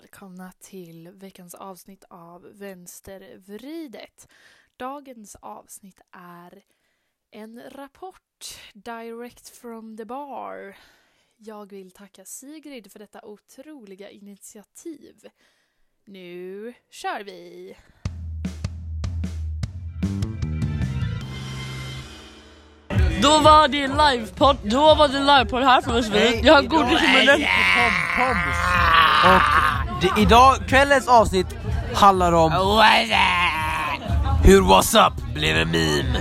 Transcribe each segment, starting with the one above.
välkomna till veckans avsnitt av Vänstervridet. Dagens avsnitt är en rapport direct from the bar. Jag vill tacka Sigrid för detta otroliga initiativ. Nu kör vi! Då var det livepodd, då var det livepodd här från Västervik. Jag har godis i munnen. Och det, idag, kvällens avsnitt handlar om hur What's Up blev en meme.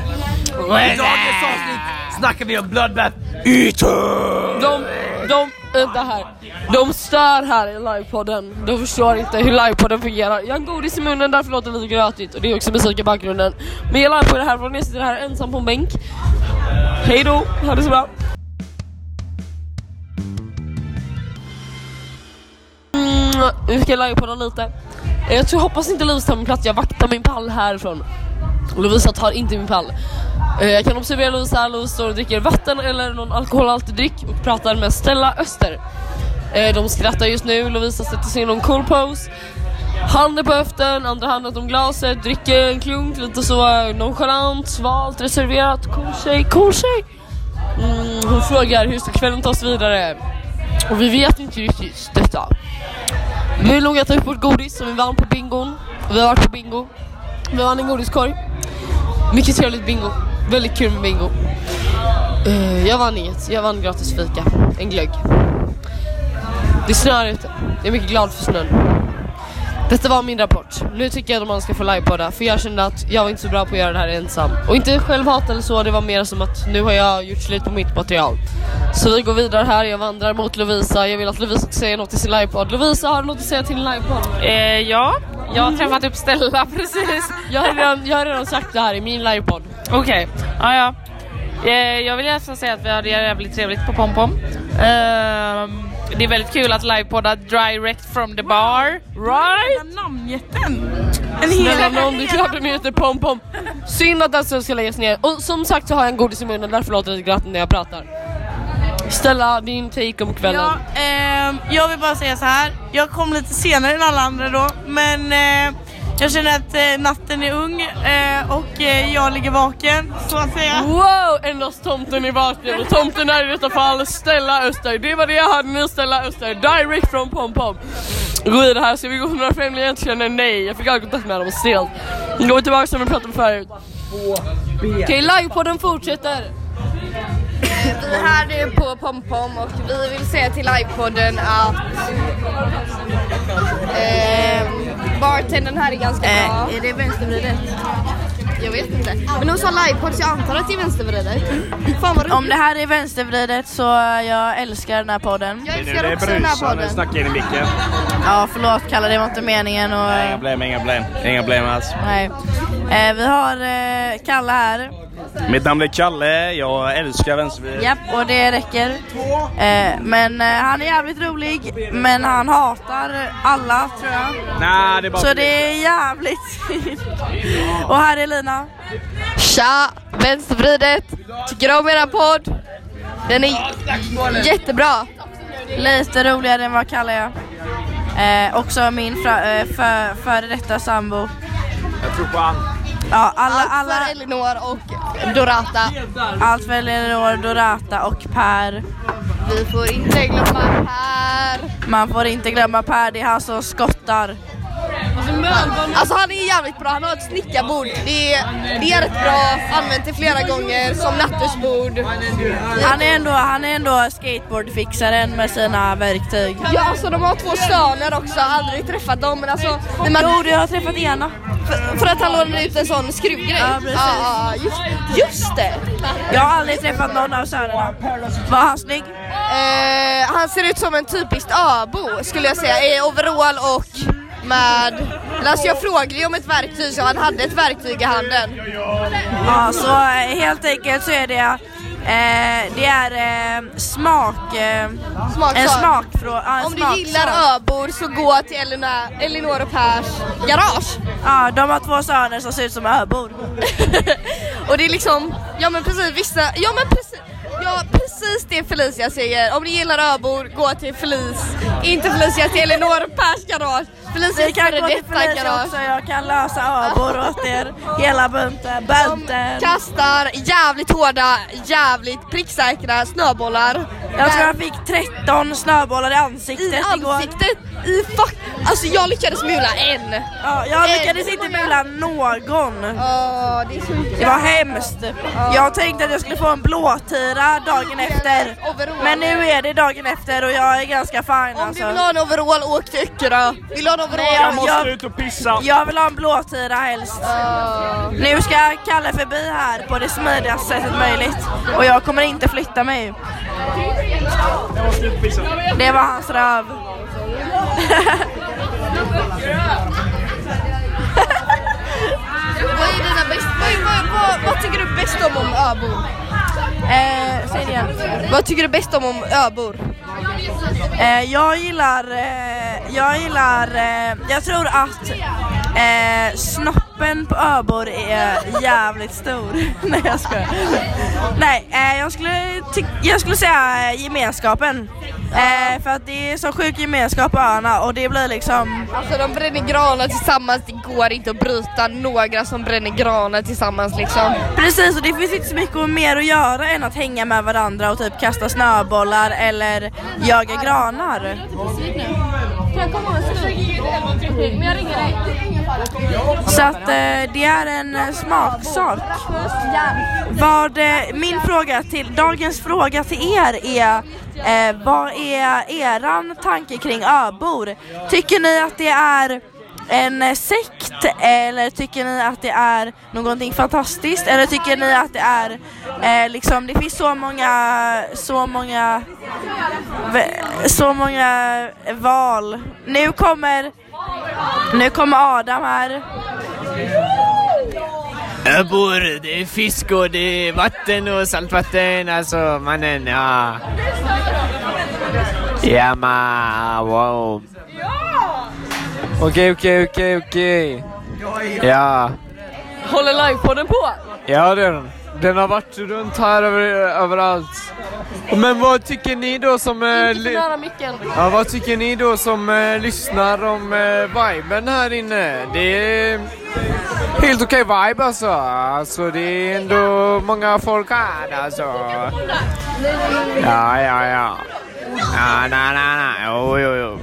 I dagens avsnitt snackar vi om Bloodbath Eater! De, de, vänta här. De stör här i livepodden. De förstår inte hur livepodden fungerar. Jag har godis i munnen, därför låter det lite grötigt. Och det är också musik i bakgrunden. Men jag livepodden härifrån, jag sitter här ensam på en bänk. Hej då, ha det så bra. Mm, vi ska livepodda lite. Jag tror, hoppas inte Lovisa tar min plats, jag vaktar min pall härifrån. Lovisa tar inte min pall. Eh, jag kan observera Lovisa, Lovisa står och dricker vatten eller någon alkoholhaltig dryck och pratar med Stella Öster. Eh, de skrattar just nu, Lovisa sätter sig i någon cool pose. Handen på höften, andra handen om glaset, dricker en klunk lite så eh, nonchalant, svalt, reserverat. Cool tjej, cool tjej. Mm, hon frågar hur ska kvällen tas vidare? Och vi vet inte riktigt detta. Vi har nog ätit upp vårt godis som vi vann på bingon. Vi har varit på bingo. Vi vann en godiskorg. Mycket trevligt bingo. Väldigt kul med bingo. Uh, jag vann inget. Jag vann gratis fika. En glögg. Det snöar ute. Jag är mycket glad för snön. Detta var min rapport. Nu tycker jag att man ska få livepodda för jag kände att jag var inte så bra på att göra det här ensam. Och inte självhat eller så, det var mer som att nu har jag gjort slut på mitt material. Så vi går vidare här, jag vandrar mot Lovisa. Jag vill att Lovisa ska säga något i sin livepodd. Lovisa, har du något att säga till din livepodd? Eh, ja, jag har träffat upp Stella precis. Jag har redan, jag har redan sagt det här i min livepodd. Okej, ja ja. Eh, jag vill gärna säga att vi hade jävligt trevligt på Pompom. Ehm, det är väldigt kul att livepodda direct from the bar. Right? namnjätten! En Snälla nån, det är klart den heter Pom Pom. Synd att den ska läggas ner. Och som sagt så har jag en godis i munnen, därför låter det glatt när jag pratar. Stella, din take om kvällen. Ja, ehm, jag vill bara säga så här. Jag kom lite senare än alla andra då, men eh, jag känner att eh, natten är ung eh, och eh, jag ligger vaken, så att säga. Wow! Endast tomten är vaken och tomten är i detta fall Stella Öster. Det var det jag hade nu Stella Öster, direct från Pom Pom. Gå vidare här, ska vi gå till några främlingar jag inte känner? Nej, jag fick aldrig kontakt med dem, stelt. Går vi tillbaka som vi pratade om förut. Okej, livepodden fortsätter. Vi är här nu på Pompom och vi vill säga till livepodden att eh, bartendern här är ganska bra. är det vänstervridet? Jag vet inte. Men hon sa livepodd så jag antar att det är vänstervridet. Fan vad roligt. Om det här är vänstervridet så jag älskar den här podden. Jag älskar också den här podden. snackar in i micken. Ja, förlåt Kalle, det var inte meningen och... Inga problem, inga problem. Inga problem alls. Nej. Eh, vi har eh, Kalle här. Mitt namn är Kalle, jag älskar vänstervridet. Japp, och det räcker. Eh, men eh, han är jävligt rolig, men han hatar alla tror jag. Nej, det är bara Så det är jävligt Och här är Lina. Tja! Vänstervridet. Tycker om eran podd. Den är jättebra. Lite roligare än vad Kalle är. Eh, också min eh, för, före detta sambo. Jag tror på han. Ja, alla, Allt alla, för Elinor och Dorata. allt för Eleanor, Dorata och Per. Vi får inte glömma här. Man får inte glömma Per, det är han som skottar. Alltså han är jävligt bra, han har ett snickarbord. Det är, det är rätt bra, använt det flera gånger som nattduksbord. Han är ändå, han är ändå skateboardfixaren med sina verktyg. Ja alltså de har två söner också, aldrig träffat dem men alltså när man, Jo, du har träffat ena. för, för att han lånade ut en sån skruvgrej. Ja, precis. ja, just, just det! Jag har aldrig träffat någon av sönerna. Var han snygg? Eh, han ser ut som en typiskt öbo skulle jag säga, i overall och med... Alltså jag frågade ju om ett verktyg så han hade ett verktyg i handen. Ja, så helt enkelt så är det eh, det är eh, smak, eh, Smaksak. en smakfråga. En Om du smaksak. gillar öbor så gå till Elina, Elinor och Pers garage. Ja, de har två söner som ser ut som öbor. och det är liksom, ja men precis vissa, ja men precis. Ja, precis det Felicia säger. Om ni gillar öbor, gå till Felice. Inte Felicia till Elinor Pers garage. Felicia Vi kan gå till Felicia också, jag kan lösa abor åt er. Hela bunten, bunten. Kastar jävligt hårda, jävligt pricksäkra snöbollar. Jag tror jag fick 13 snöbollar i ansiktet I igår. ansiktet, i fuck... Alltså jag lyckades mula en. Ja, jag lyckades inte mula någon. Åh, det är så Det var hemskt. Jag tänkte att jag skulle få en blåtira dagen efter. Men nu är det dagen efter och jag är ganska fin Om du alltså. vill ha en overall, åk till Öckerö. Vill du ha en overall? Nej, Jag jag, måste jag, ut och pissa. jag vill ha en blåtira helst. Nu ska Kalle förbi här på det smidigaste sättet möjligt. Och jag kommer inte flytta mig. Det var hans röv. Vad är dina bäst... Vad, vad, vad, tycker du bäst om om öbor? Eh, säg det igen. Vad tycker du bäst om om öbor? Eh, jag gillar, eh, jag gillar, eh, jag tror att eh, snoppen på öbor är jävligt stor. Nej jag skojar. Nej, eh, jag, skulle jag skulle säga eh, gemenskapen. Eh, för att det är så sjuk gemenskap på öarna och det blir liksom Alltså de bränner granar tillsammans, det går inte att bryta några som bränner granar tillsammans liksom. Precis, och det finns inte så mycket mer att göra än att hänga med varandra och typ kasta snöbollar eller jaga granar. Så att Eh, det är en eh, smaksak. Vad, eh, min fråga till, dagens fråga till er är eh, vad är eran tanke kring öbor? Tycker ni att det är en sekt eller tycker ni att det är någonting fantastiskt eller tycker ni att det är eh, liksom det finns så många så många så många val. Nu kommer nu kommer Adam här. Öbor, det är fisk och det är vatten och saltvatten. Alltså mannen, ja. Ja ma, wow. Okej, okej, okej, okej. Ja. Håller livepodden på? Ja det är den. Den har varit runt här över, överallt. Men vad tycker ni då som... Eh, Inte nära micken. ja, vad tycker ni då som eh, lyssnar om eh, viben här inne? Det är helt okej vibe alltså. Alltså det är ändå många folk här alltså. Ja, ja, ja. Ja, nej, nej, nej. Jo, jo, jo.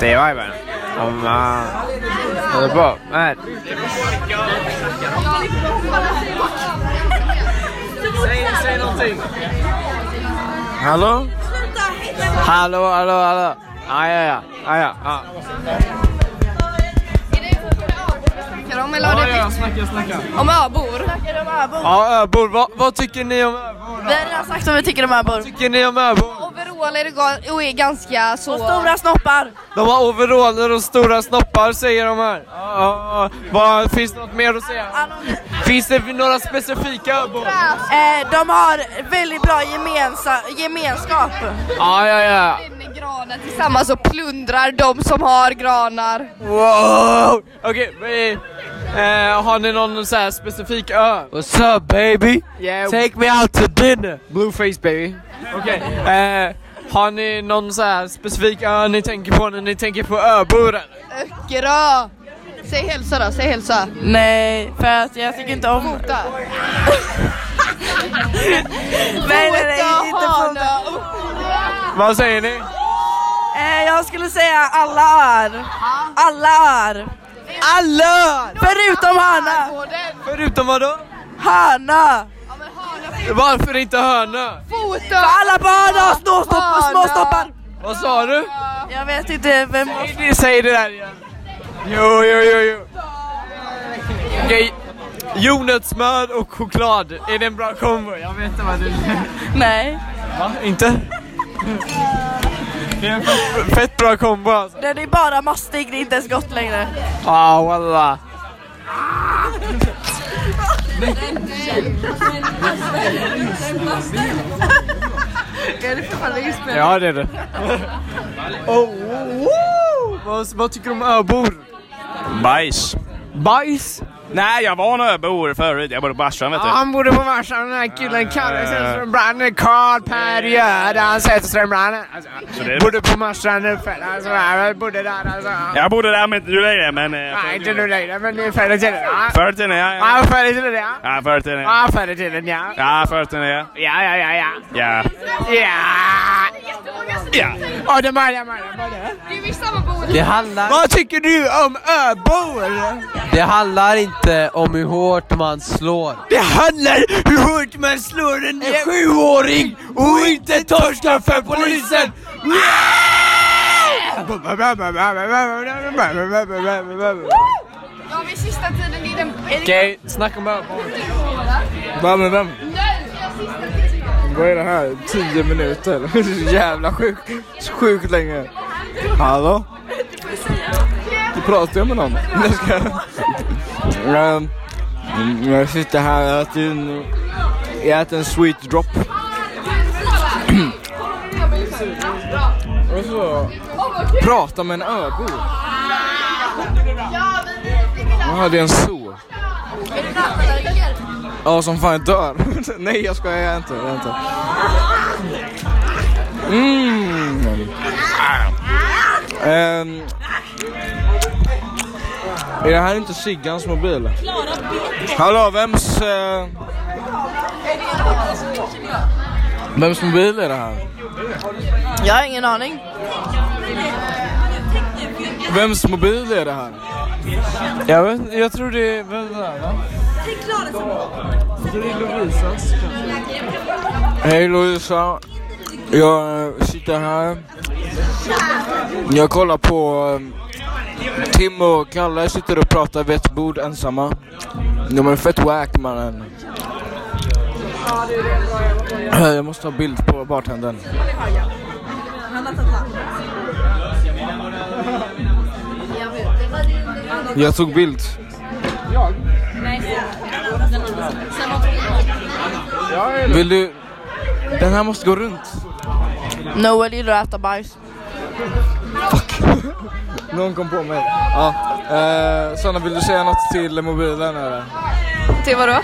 Det är viben. Om... Uh, det är bra. Nej. Säg, säg någonting. Hallå? Hallå, hallå, hallå. Ah, ja, ja. Ah, ja. Ah. Om eller har det snacka, snacka. om öbor? Ja, öbor. Vad, vad tycker ni om öbor? Vi har redan sagt vad vi tycker om öbor. Vad tycker ni om öbor? Overaller och är ganska så... Och stora snoppar. De har overaller och stora snoppar säger de här. Ja, ja, ja. Vad, finns det något mer att säga? Finns det några specifika öbor? Eh, de har väldigt bra gemensa, gemenskap. Ja, ja, ja. bränner granar tillsammans och plundrar de som har granar. Wow! Okej, okay, eh, har ni någon så här specifik ö? What's up baby? Take me out to dinner! Blueface baby. Okej, eh, har ni någon så här specifik ö ni tänker på när ni tänker på öbor eller? Öckerö! Säg hälsa då, säg hälsa. Nej, för att jag tycker inte om... Fota. Nej, nej, nej, inte fota. Vad säger ni? Eh, jag skulle säga alla öar. Alla öar. Alla! Förutom Hana. Förutom vad då? Hana. Varför inte hörna? Fota! Alla Hana har små stoppar. Små stoppar. Vad sa du? Jag vet inte vem... Säg, säg det där igen. Jo, jo, jo, jo. Okej. Jordnötssmör och choklad, är det en bra kombo? Jag vet inte vad du... Nej. Va? Inte? Det är en fett, fett bra kombo alltså. Den är bara mastig, det är inte ens gott längre. Ah, wallah. Ja, det är det. Oh, woo! Vad, vad tycker du om öbor? Bajs. Bajs? Nej, jag var en öbo förut. Jag bodde på Marstrand vet du. Han bodde på Marstrand, den här killen kallar sig Strömbrand, Karl Per Göran Zetterströmbrand. Alltså, Så det är- bodde på Marstrand uppe, alltså, jag bodde där alltså. Jag bodde där men inte nu längre men... eh, Nej, inte nu längre, men är förr i tiden. ja. Förr i tiden ja. Ja, Ja, förr i tiden ja. ja förr i tiden ja. Ja, förr i tiden ja. Ja, förr i tiden ja. Ja, ja, ja, ja. Ja. Ja! Ja. Ja, det var det, var det, var det. Det handlar, Vad tycker du om öbor? det handlar inte om hur hårt man slår. Det handlar hur hårt man slår en sjuåring och inte torskar för polisen! Ja, vid sista tiden i den... Okej, snacka om öbor. Vem med vem? Vad är det här? 10 minuter? Jävla sjukt. Sjukt länge. Hallå? Du pratar jag med någon? Nej, ska jag? Jag sitter här och äter en, jag äter en sweet drop. Och så prata med en öbo. det är en zoo. Ja, som fan jag dör. Nej, jag skojar jag är inte. Jag är inte. Mm. Um, är det här inte Siggans mobil? Hallå, vems... eh, vems mobil är det här? Jag har ingen aning. Vems mobil är det här? Jag vet jag tror det är... Vem är det va? Det är Lovisas Hej Lovisa. Jag eh, sitter här. Jag kollar på eh, Tim och Kalle sitter och pratar vid ett bord ensamma. De är fett wack mannen. Jag måste ha bild på bartendern. Jag tog bild. Vill du? Den här måste gå runt. Noel gillar att äta bajs. Någon kom på mig. Ja. Eh, Sanna, vill du säga något till mobilen eller? Till vadå?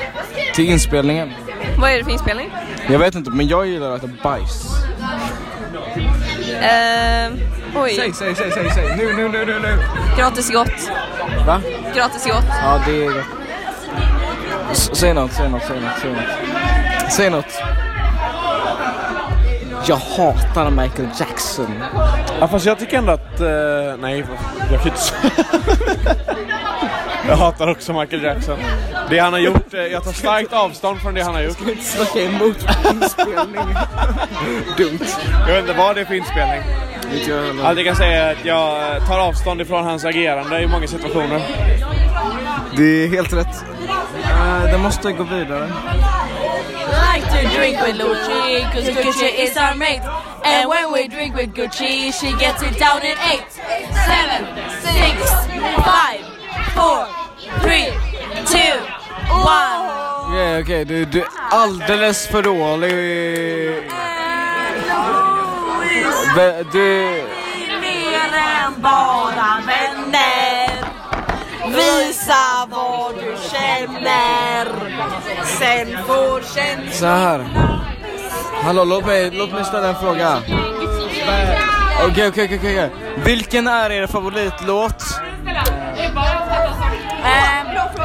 Till inspelningen? Vad är det för inspelning? Jag vet inte, men jag gillar att äta bajs. Eh, oj, Säg, säg, säg, säg, säg. Nu, nu, nu, nu, nu. gratis gott. Va? Gratis gott. Ja, det är gott. S- Säg något, säg något, säg något, säg något. Säg något. Jag hatar Michael Jackson. Ja fast jag tycker ändå att... eh, nej, jag kan inte säga. Jag hatar också Michael Jackson. Det han har gjort, eh, jag tar starkt avstånd från det han har gjort. Snacka emot inspelning. Dumt. Jag vet inte vad det är för inspelning. Inte. Allt jag kan säga är att jag tar avstånd ifrån hans agerande i många situationer. Det är helt rätt. Uh, det måste gå vidare. Like to drink with Lucci, cause Gucci is our mate. And when we drink with Gucci, she gets it down in eight, seven, six, five, four, three, two, one. Okej, okay, Du, du är alldeles för dålig. Ve- Du... Mer än bara vänner. Visa vad du känner. Sen får känslan Så här. Hallå, låt mig, låt mig ställa en fråga. Okej, okej, okej, okej. Vilken är er favoritlåt?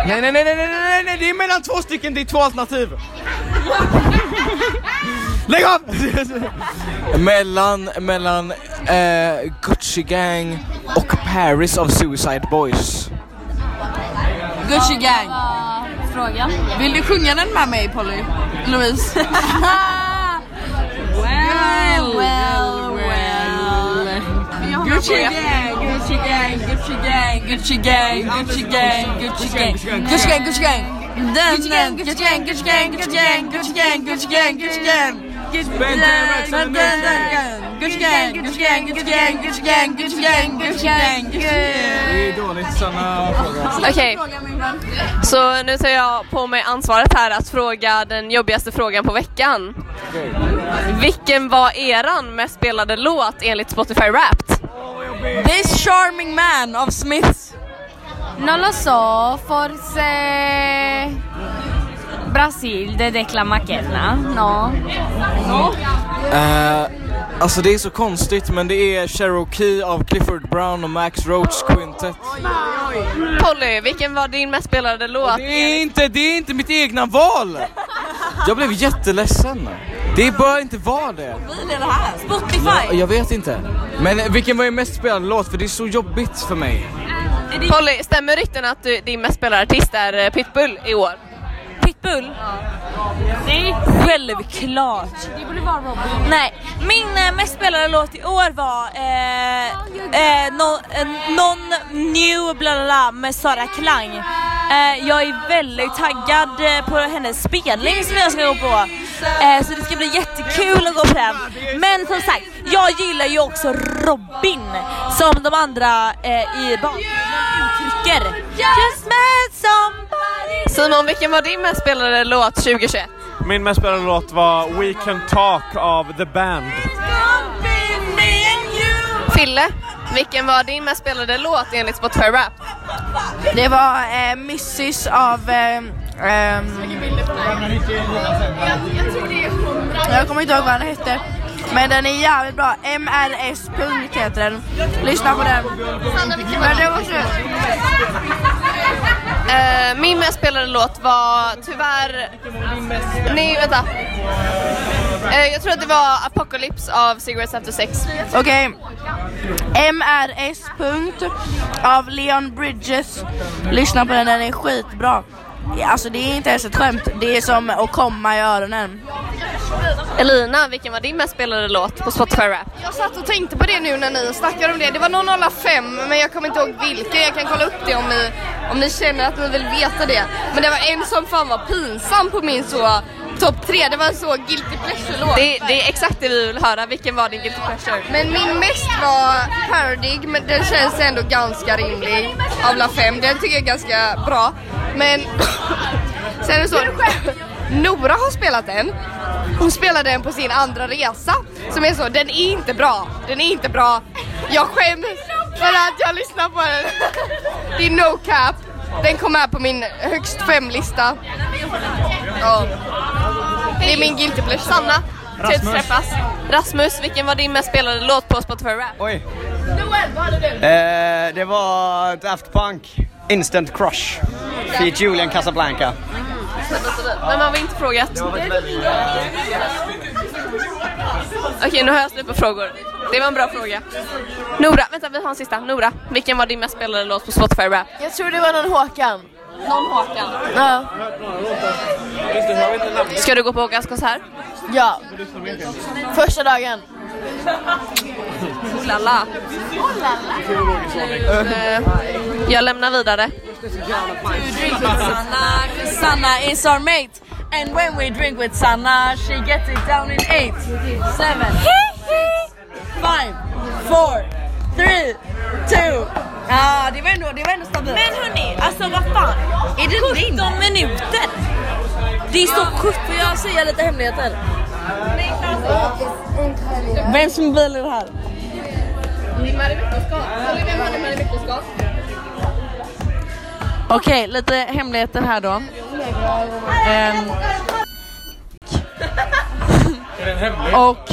Nej, nej, nej, nej, nej, nej, nej, det är mellan två stycken, det är två alternativ. Lägg av! mellan, mellan eh, Gucci Gang och Paris of Suicide Boys. Gucci gang. Fråga. Vill du sjunga den med mig Polly? Louise? Well, well, well. Gucci gang, Gucci gang, Gucci gang, Gucci gang, Gucci gang, Gucci gang, Gucci gang, Gucci gang. Gucci gang, Gucci gang, Gucci gang, Gucci gang, Gucci gang, Gucci gang. Gucci gang, Gucci gang, Gucci gang, Gucci gang, Gucci gang, Gucci gang, Gucci gang. Det är dåligt, Sanna fråga. Okej, så nu tar jag på mig ansvaret här att fråga den jobbigaste frågan på veckan. Vilken var eran mest spelade låt enligt Spotify Wrapped? This charming man of Smiths. Non lo so, forse Brasil, de Declan McKenna, no? No? Eh, alltså det är så konstigt men det är Cherokee av Clifford Brown och Max Roach Quintet. Polly, vilken var din mest spelade låt? Det är inte, det är inte mitt egna val! Jag blev jätteledsen. Det bör inte vara det. Spotify! Jag vet inte. Men vilken var din mest spelade låt? För det är så jobbigt för mig. Polly, stämmer rykten att du, din mest spelade artist är eh, Pitbull i år? Det är självklart. Det borde vara Robin. Nej, min eh, mest spelade låt i år var eh, eh, no, eh, Non New bla bla bla med Sara Klang. Eh, jag är väldigt taggad eh, på hennes spelning som jag ska gå på. Eh, så det ska bli jättekul att gå på den. Men som sagt, jag gillar ju också Robin som de andra eh, i bakgrunden uttrycker. Just met somebody Simon, vilken var din mest spelade låt 2021? Min mest spelade låt var We Can Talk av The Band. Fille, vilken var din mest spelade låt enligt Spotify Rap? Det var eh, Mrs av... Eh, ehm, jag kommer inte ihåg vad den hette. Men den är jävligt bra. MRS. punkt heter den. Lyssna på den. Men det var slut. Eh, min mest spelade låt var tyvärr... Nej, vänta. Eh, jag tror att det var Apocalypse av Cigarettes After Sex. Okej. MRS. punkt av Leon Bridges. Lyssna på den, den är skitbra. Ja, Alltså det är inte ens ett skämt. Det är som att komma i öronen. Elina, vilken var din mest spelade låt på Spotify Rap? Jag satt och tänkte på det nu när ni snackade om det. Det var någon alla fem, men jag kommer inte ihåg vilken. Jag kan kolla upp det om ni, om ni känner att ni vill veta det. Men det var en som fan var pinsam på min så topp tre. Det var en så guilty pleasure-låt. Det, det är exakt det vi vill höra. Vilken var din guilty pleasure? Men min mest var Paradig, men den känns ändå ganska rimlig av alla fem. Den tycker jag är ganska bra. Men sen är det så, Nora har spelat den. Hon spelade den på sin andra resa. Som är så, den är inte bra. Den är inte bra. Jag skäms för att jag lyssnar på den. Det är no cap. Den kom med på min högst fem-lista. Ja. Det är min guilty pleasure. Sanna, Rasmus. Rasmus. träffas. Rasmus, vilken var din mest spelade låt på Spotify Rap? Oj. Noel, vad hade du? Eh, det var Daft Punk, Instant Crush, feat Julian Casablanca. Men man var inte frågat. Okej, nu har jag slut på frågor. Det var en bra fråga. Nora, vänta vi har en sista. Nora, vilken var din mest spelade låt på Spotify Rap? Jag tror det var någon Håkan. Någon Håkan? Ja. Ska du gå på Håkans konsert? Ja. Första dagen. Oh la la. Jag lämnar vidare. Sanna, Sanna is our mate. And when we drink with Sanna, she gets it down in eight, seven, five, four, three, two. Ja, det var ändå, det var ändå stabilt. Men hörni, alltså vad fan. Är det 17 minuter? Det är så 17. Får jag säga lite hemligheter? Vems mobil är det här? Okej, lite hemligheter här då. Ehm, och...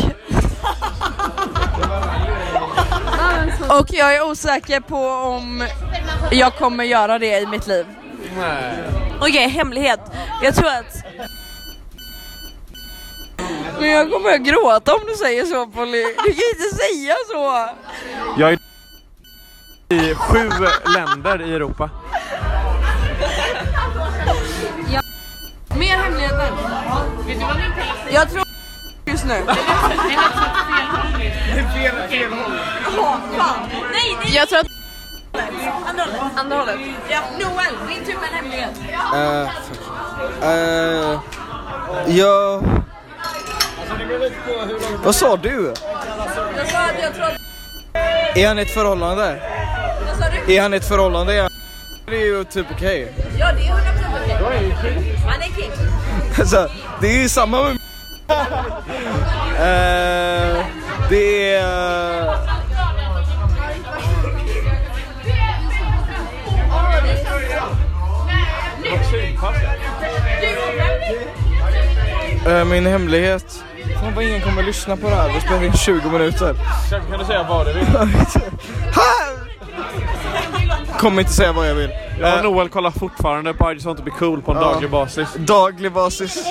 och jag är osäker på om jag kommer göra det i mitt liv. Okej, hemlighet. Jag tror att... Men jag kommer att gråta om du säger så Polly. Du kan inte säga så. Jag är i sju länder i Europa. Mer hemligheter. Jag tror just nu. Nej, nej! Jag tror att... Andra hållet. Andra hållet. Ja, Noel, din tur med en hemlighet. Eh, fuck. Eh, ja... Vad sa du? Jag sa att jag tror att... Är han i ett förhållande? Vad sa du? Är han i ett förhållande? Det är ju typ okej. Okay. Ja, det är 100% okej. Okay. Han är king. Alltså, det är ju samma med uh, Det är... Eh, min hemlighet. Fan vad ingen kommer lyssna på det här. Vi spelar in 20 minuter. Kan du säga vad du vill? Kommer inte säga vad jag vill. Jag och Eh, Noel kollar fortfarande på I just want to be cool på en Ja. daglig basis. Daglig basis.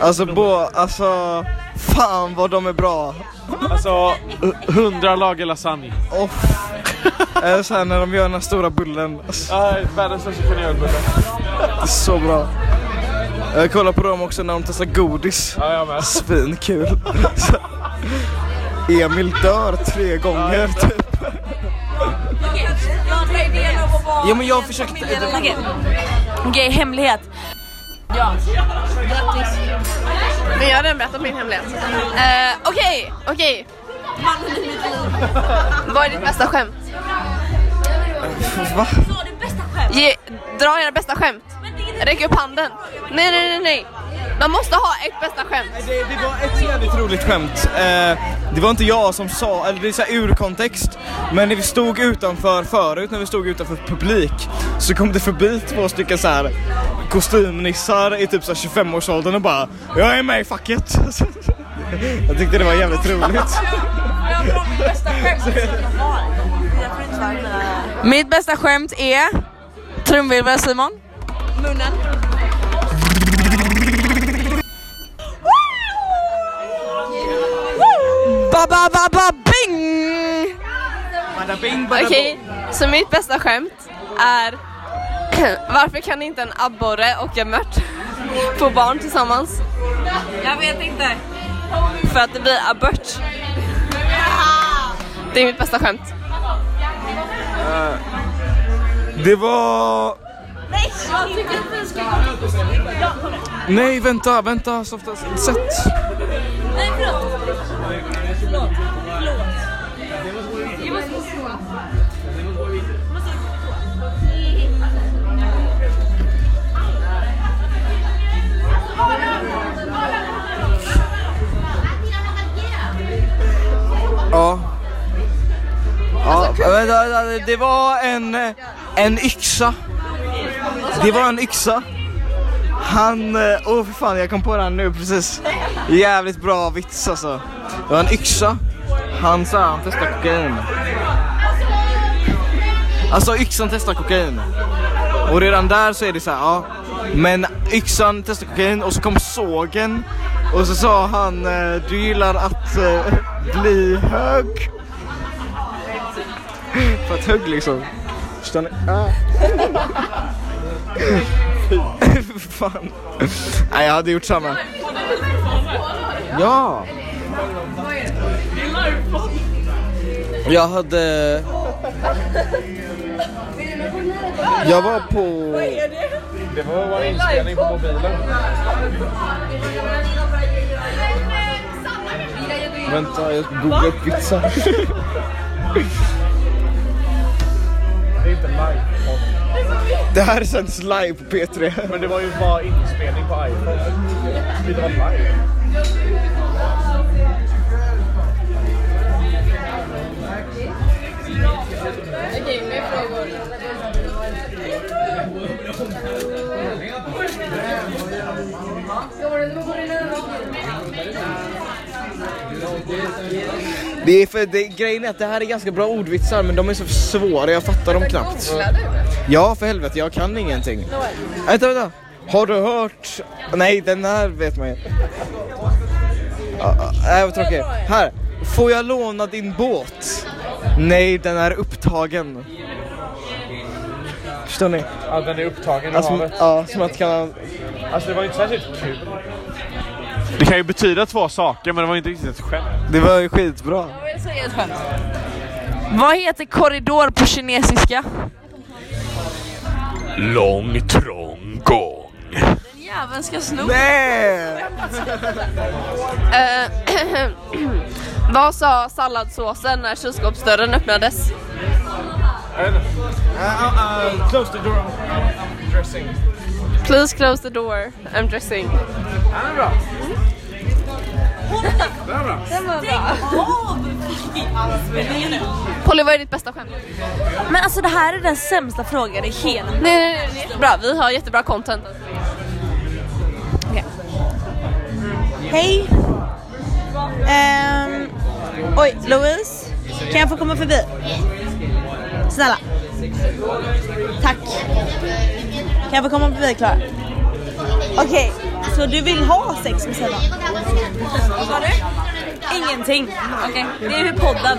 Alltså, bo, alltså, fan vad de är bra. Alltså, hundra lager lasagne. Off. Eh, så här när de gör den här stora bullen. Alltså, Ja, världens största kanelbulle. så bra. Jag kollar på dem också när de testar godis. Ja, jag med. Svinkul. Emil dör tre gånger typ. Ja men jag försökte... Okej, Okej, hemlighet. Ja. Grattis. Men jag har redan berättat min hemlighet. Eh, Okej, okej. Vad är ditt bästa skämt? Va? Ge, dra era bästa skämt. Räck upp handen. Nej, nej, nej, nej. Man måste ha ett bästa skämt. Det, det var ett jävligt roligt skämt. Eh, det var inte jag som sa, eller det är så här ur kontext. Men när vi stod utanför förut, när vi stod utanför publik, så kom det förbi två stycken så här kostymnissar i typ så här 25-årsåldern och bara Jag är med i facket. Jag tyckte det var jävligt roligt. Mitt bästa skämt är trumvirvel Simon. Munnen. Ba ba ba ba bing! Okej, så mitt bästa skämt är Varför kan inte en abborre och en mört få barn tillsammans? Jag vet inte. För att det blir abort. Det är mitt bästa skämt. Eh, det var... Nej, vänta, vänta, softa, sätt. Nej, förlåt. Förlåt. Förlåt. Jag måste Ja. Ja, vänta, vänta, det var en, eh, en yxa. Det var en yxa. Han, eh, åh åh för fan jag kom på den nu precis. Jävligt bra vits alltså. Det var en yxa. Han sa han testade kokain. Alltså yxan testar kokain. Och redan där så är det så här, ja. Men yxan testar kokain och så kom sågen. Och så sa han, eh, du gillar att eh, bli hög. För att hög liksom. Förstår ni? Ah. Fan. Nej jag hade gjort samma. Ja. Jag hade... Jag var på... Det var vår inspelning på mobilen. Vänta, jag ska googla upp vitsar. Det är inte live. Det här sänds live på P3. Men det var ju bara inspelning på iPhone. Det var live. Okej, mer frågor. Det är för det, grejen är att det här är ganska bra ordvitsar men de är så svåra, jag fattar dem knappt. Ja för helvete, jag kan ingenting. Vänta, vänta. Har du hört? Nej, den här vet man ju. Ja, ja, Nej, vad tråkigt. Här. Får jag låna din båt? Nej, den är upptagen. Förstår ni? Ja, den är upptagen i Alltså, havet. ja, som att kan... Alltså det var ju inte särskilt kul. Det kan ju betyda två saker men det var inte riktigt ett skämt. Det var ju skitbra. Jag vill säga ett skämt. Vad heter korridor på kinesiska? Lång, trång gång. Jäveln ska sno. Nej! Eh, Vad sa salladsåsen när kylskåpsdörren öppnades? close the door. Dressing. Please close the door, I'm dressing. Den är bra. Den är bra. Den var bra. Polly, vad är ditt bästa skämt? Men alltså det här är den sämsta frågan i hela... Nej, nej, nej. Bra, vi har jättebra content. Hej! Ehm, oj, Louise. Kan jag få komma förbi? Snälla. Tack. Kan jag få komma förbi Klara? Okej, så du vill ha sex med Simon? Vad sa du? Ingenting. Okej, det är podden.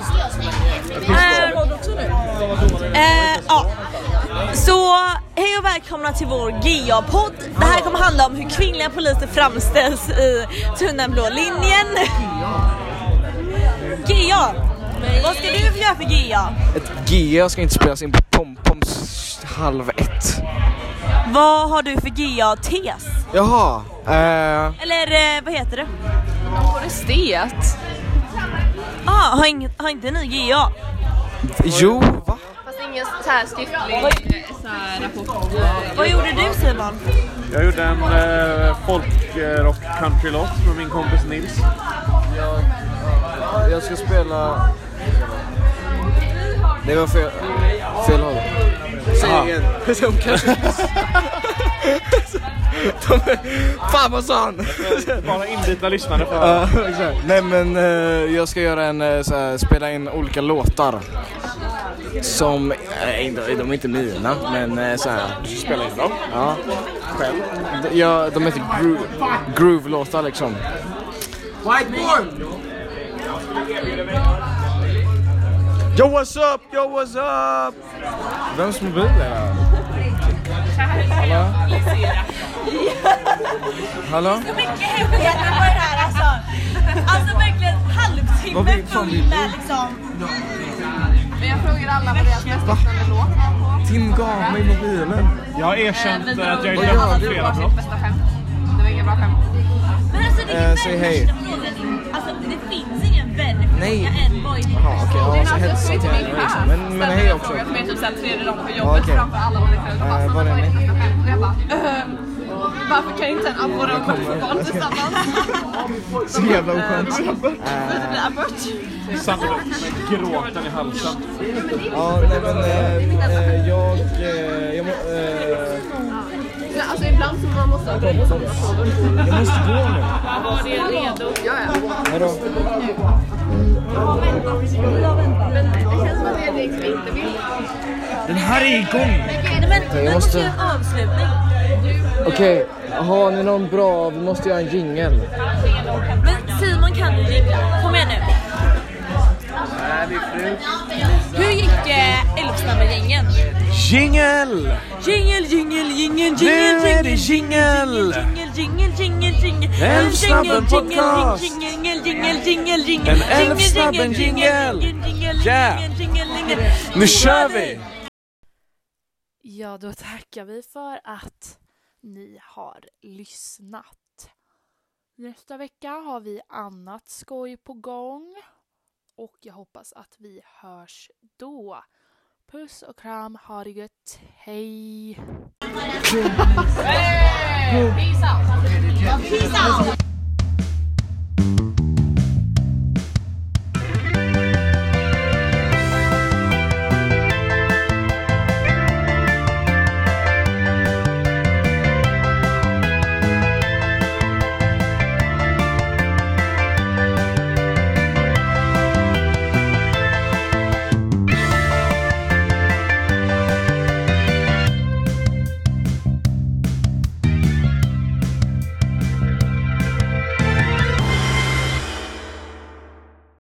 Ehm, eh, ja. Så hej och välkomna till vår GA-podd. Det här kommer handla om hur kvinnliga poliser framställs i Tunnan blå linjen. GA! Vad ska du göra för GA? Ett GA ska inte spelas in på Pompoms halv ett. Vad har du för GA-tes? Jaha, eh, Eller eh, vad heter det? Forestet. Ah, har, ingen, har inte ni GA? jo, va? Fast ingen så här skriftlig så här rapport. Vad gjorde du Simon? Jag gjorde en eh, folkrock countrylåt med min kompis Nils. Jag ska spela... Det var fel, fel håll. Säg igen. De. Fan vad sa han? Bara inbitna lyssnare för Ja, exakt. Nej men eh, jag ska göra en, eh, så här, spela in olika låtar. Som, inte, de är inte mina, men uh, så här. Du ska spela in dem? Ja. Själv? Ja, de heter groove, groove-låtar liksom. Whiteboard! Yo what's up, yo what's up? Vems mobil är det? Hallå? Hallå? Så mycket hemligheter på det här alltså. Alltså verkligen halvtimme full med liksom. Men jag frågar alla vad deras mest lyssnade låt var på. Tim gav mig mobilen. Jag har erkänt Eh, att jag gör för du? flera brott. Det var inga bra skämt. Men alltså det Eh, är säg ju hej. Alltså det finns ingen värre fråga än vad är Det är ja så alltså jag min henne chef. liksom. Men, men hej också. Som är typ såhär tredje dagen på jobbet okej. framför alla Eh, bara, var är vad ni? Och jag bara, ehm, varför kan inte en abborre få barn tillsammans? Så jävla oskönt. Det blir Eh, abort. Sandra med gråten i halsen. Ja, nej men eh, eh, jag... Eh, jag må, eh, Nej, Alltså ibland så man måste ha jag måste gå nu. Var det redo? Ja, ja. Hejdå. Men det känns som att det är liksom inte vill. Den här är igång! Nej men Jag måste göra måste... en avslutning. Okej, har ni någon bra... Vi måste göra en jingel. Men Simon kan ju jingla. Kom igen nu. Hur gick eh, Älvsnabben-gängen? Jingel! Jingel, jingel, jingel, Nu jingel, är det jingel! jingel, jingel, jingel, jingel, Älvsnabben podcast! Jingel, jingel, jingel, jingel, En jingel, Älvsnabben jingel, jingel! jingel, Yeah! jingel, jingel, jingel. Nu kör vi! Ja, då tackar vi för att ni har lyssnat. Nästa vecka har vi annat skoj på gång och jag hoppas att vi hörs då. Puss och kram, ha det gött, hej! Peace out! Peace out!